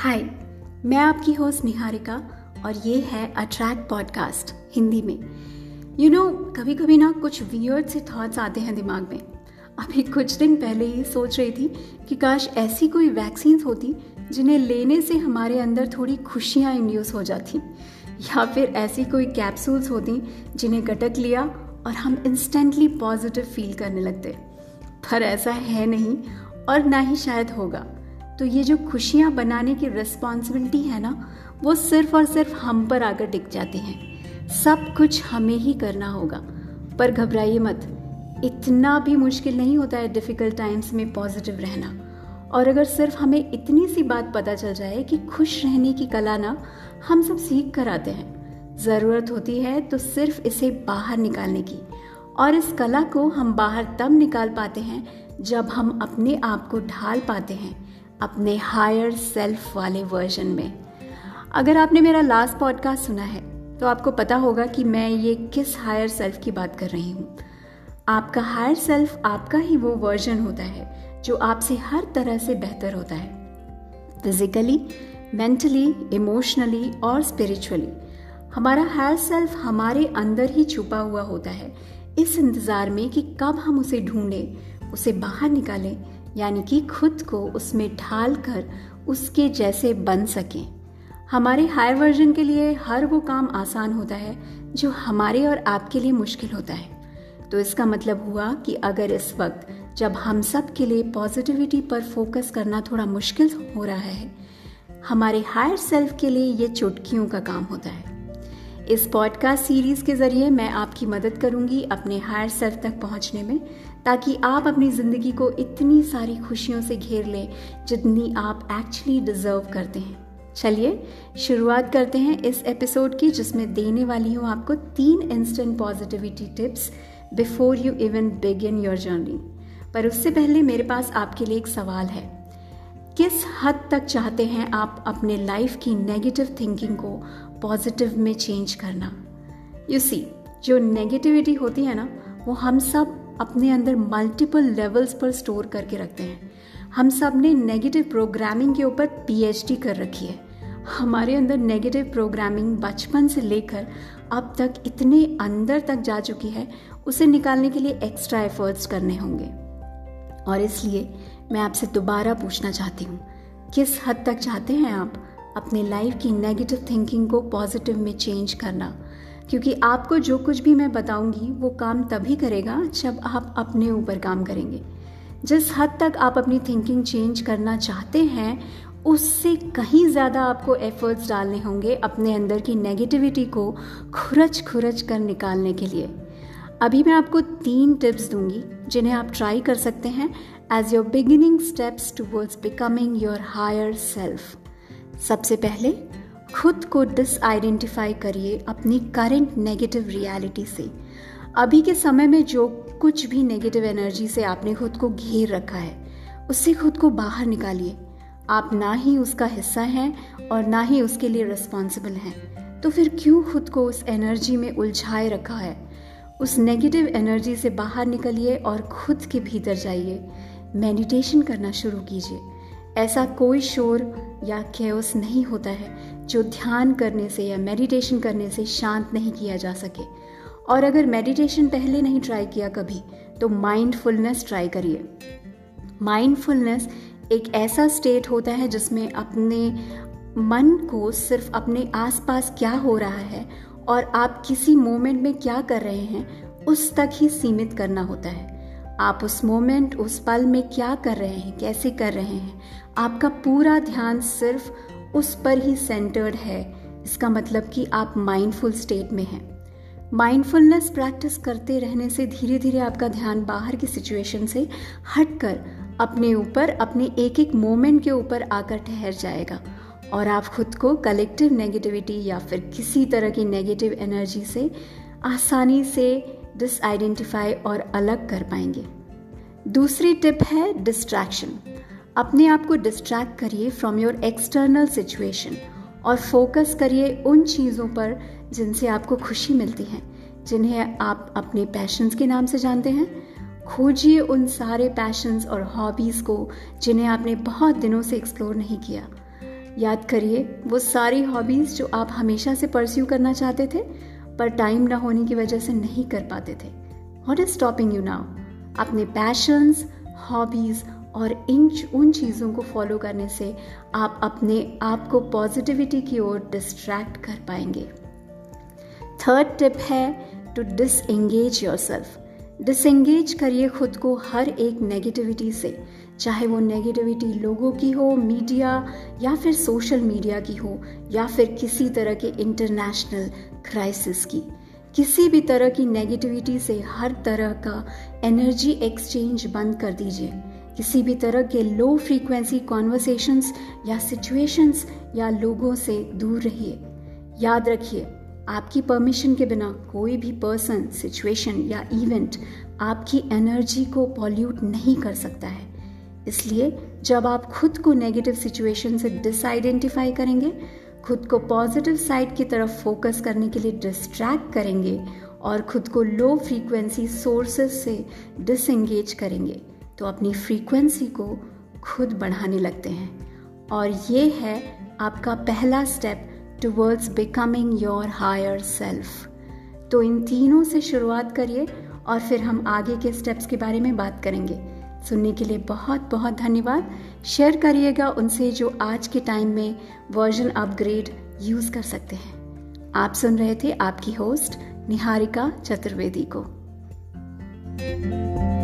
हाय, मैं आपकी होस्ट निहारिका और ये है अट्रैक्ट पॉडकास्ट हिंदी में। यू नो कभी कभी ना कुछ वियर्ड से थॉट्स आते हैं दिमाग में। अभी कुछ दिन पहले ही सोच रही थी कि काश ऐसी कोई वैक्सीन होती जिन्हें लेने से हमारे अंदर थोड़ी खुशियाँ इंड्यूस हो जाती। या फिर ऐसी कोई कैप्सूल्स होती जिन्हें गटक लिया और हम इंस्टेंटली पॉजिटिव फील करने लगते। पर ऐसा है नहीं और ना ही शायद होगा। तो ये जो खुशियाँ बनाने की रिस्पॉन्सिबिलिटी है ना, वो सिर्फ़ और सिर्फ़ हम पर आकर टिक जाती हैं। सब कुछ हमें ही करना होगा। पर घबराइए मत। इतना भी मुश्किल नहीं होता है डिफ़िकल्ट टाइम्स में पॉजिटिव रहना। और अगर सिर्फ़ हमें इतनी सी बात पता चल जाए कि खुश रहने की कला ना हम सब सीख कर आते हैं। ज़रूरत होती है तो सिर्फ़ इसे बाहर निकालने की। और इस कला को हम बाहर तब निकाल पाते हैं जब हम अपने आप को ढाल पाते हैं। अपने हायर सेल्फ वाले वर्जन में। अगर आपने मेरा लास्ट पॉडकास्ट सुना है तो आपको पता होगा कि मैं ये किस हायर सेल्फ की बात कर रही हूँ। आपका हायर सेल्फ आपका ही वो वर्जन होता है, जो आपसे हर तरह से बेहतर होता है। फिजिकली मेंटली इमोशनली और स्पिरिचुअली हमारा हायर सेल्फ हमारे अंदर ही छुपा हुआ होता है। इस इंतज़ार में कि कब हम उसे ढूंढें, उसे बाहर निकालें यानी कि खुद को उसमें ढाल कर उसके जैसे बन सकें। हमारे हायर वर्जन के लिए हर वो काम आसान होता है, जो हमारे और आपके लिए मुश्किल होता है। तो इसका मतलब हुआ कि अगर इस वक्त जब हम सब के लिए पॉजिटिविटी पर फोकस करना थोड़ा मुश्किल हो रहा है, हमारे हायर सेल्फ के लिए ये चुटकियों का काम होता है। इस पॉडकास्ट सीरीज़ के ज़रिए मैं आपकी मदद करूँगी अपने हायर सेल्फ तक पहुँचने में, ताकि आप अपनी ज़िंदगी को इतनी सारी खुशियों से घेर लें जितनी आप एक्चुअली डिज़र्व करते हैं। चलिए, शुरुआत करते हैं इस एपिसोड की, जिसमें देने वाली हूँ आपको तीन instant positivity tips before you even begin your journey पर उससे पहले मेरे पास आपके लिए एक सवाल है। किस हद तक चाहते हैं आप अपने लाइफ की नेगेटिव थिंकिंग को पॉजिटिव में चेंज करना। यू सी जो नेगेटिविटी होती है ना, वो हम सब अपने अंदर मल्टीपल लेवल्स पर स्टोर करके रखते हैं। हम सबने नेगेटिव प्रोग्रामिंग के ऊपर पीएचडी कर रखी है। हमारे अंदर नेगेटिव प्रोग्रामिंग बचपन से लेकर अब तक इतने अंदर तक जा चुकी है, उसे निकालने के लिए एक्स्ट्रा एफर्ट्स करने होंगे। और इसलिए मैं आपसे दोबारा पूछना चाहती हूँ, किस हद तक चाहते हैं आप? अपने लाइफ की नेगेटिव थिंकिंग को पॉजिटिव में चेंज करना। क्योंकि आपको जो कुछ भी मैं बताऊँगी, वो काम तभी करेगा जब आप अपने ऊपर काम करेंगे। जिस हद तक आप अपनी थिंकिंग चेंज करना चाहते हैं, उससे कहीं ज़्यादा आपको एफर्ट्स डालने होंगे अपने अंदर की नेगेटिविटी को खुरच खुरच कर निकालने के लिए। अभी मैं आपको तीन टिप्स दूँगी, जिन्हें आप ट्राई कर सकते हैं as your beginning steps towards becoming your higher self सबसे पहले, खुद को डिसआइडेंटिफाई करिए अपनी करंट नेगेटिव रियलिटी से। अभी के समय में जो कुछ भी नेगेटिव एनर्जी से आपने खुद को घेर रखा है, उससे खुद को बाहर निकालिए। आप ना ही उसका हिस्सा हैं और ना ही उसके लिए रिस्पॉन्सिबल हैं। तो फिर क्यों खुद को उस एनर्जी में उलझाए रखा है? उस नेगेटिव एनर्जी से बाहर निकलिए और खुद के भीतर जाइए। मेडिटेशन करना शुरू कीजिए। ऐसा कोई शोर या केओस नहीं होता है जो ध्यान करने से या मेडिटेशन करने से शांत नहीं किया जा सके। और अगर मेडिटेशन पहले नहीं ट्राई किया कभी तो माइंडफुलनेस ट्राई करिए। माइंडफुलनेस एक ऐसा स्टेट होता है जिसमें अपने मन को सिर्फ़ अपने आसपास क्या हो रहा है और आप किसी मोमेंट में क्या कर रहे हैं, उस तक ही सीमित करना होता है। आप उस मोमेंट उस पल में क्या कर रहे हैं, कैसे कर रहे हैं? आपका पूरा ध्यान सिर्फ़ उस पर ही सेंटर्ड है। इसका मतलब कि आप माइंडफुल स्टेट में हैं। माइंडफुलनेस प्रैक्टिस करते रहने से धीरे धीरे आपका ध्यान बाहर की सिचुएशन से हटकर अपने ऊपर, अपने एक एक मोमेंट के ऊपर आकर ठहर जाएगा। और आप खुद को कलेक्टिव नेगेटिविटी या फिर किसी तरह की नेगेटिव एनर्जी से आसानी से डिसआइडेंटिफाई और अलग कर पाएँगे। दूसरी टिप है डिस्ट्रैक्शन अपने आप को डिस्ट्रैक्ट करिए फ्रॉम योर एक्सटर्नल सिचुएशन और फोकस करिए उन चीज़ों पर जिनसे आपको खुशी मिलती है, जिन्हें आप अपने पैशंस के नाम से जानते हैं। खोजिए उन सारे पैशंस और हॉबीज़ को जिन्हें आपने बहुत दिनों से एक्सप्लोर नहीं किया। याद करिए, वो सारी हॉबीज़ जो आप हमेशा से परस्यू करना चाहते थे पर टाइम ना होने की वजह से नहीं कर पाते थे। What is stopping you now अपने पैशंस हॉबीज़ और इन उन चीज़ों को फॉलो करने से आप अपने आप को पॉजिटिविटी की ओर डिस्ट्रैक्ट कर पाएँगे। थर्ड टिप है to disengage yourself disengage करिए खुद को हर एक नेगेटिविटी से, चाहे वो नेगेटिविटी लोगों की हो मीडिया या फिर सोशल मीडिया की हो, या फिर किसी तरह के इंटरनेशनल क्राइसिस की। किसी भी तरह की नेगेटिविटी से हर तरह का एनर्जी एक्सचेंज बंद कर दीजिए। किसी भी तरह के लो फ्रीक्वेंसी कॉन्वर्सेशंस या सिचुएशंस या लोगों से दूर रहिए। याद रखिए आपकी परमिशन के बिना कोई भी पर्सन सिचुएशन या इवेंट आपकी एनर्जी को पॉल्यूट नहीं कर सकता है। इसलिए जब आप खुद को नेगेटिव सिचुएशन से डिसआइडेंटिफाई करेंगे, खुद को पॉजिटिव साइड की तरफ़ फोकस करने के लिए डिस्ट्रैक्ट करेंगे और खुद को लो फ्रीक्वेंसी सोर्सेस से डिसंगेज करेंगे तो अपनी फ्रीक्वेंसी को खुद बढ़ाने लगते हैं। और ये है आपका पहला step towards becoming your higher self तो इन तीनों से शुरुआत करिए और फिर हम आगे के स्टेप्स के बारे में बात करेंगे। सुनने के लिए बहुत बहुत धन्यवाद। शेयर करिएगा उनसे जो आज के टाइम में वर्जन अपग्रेड यूज़ कर सकते हैं। आप सुन रहे थे आपकी होस्ट निहारिका चतुर्वेदी को। thank you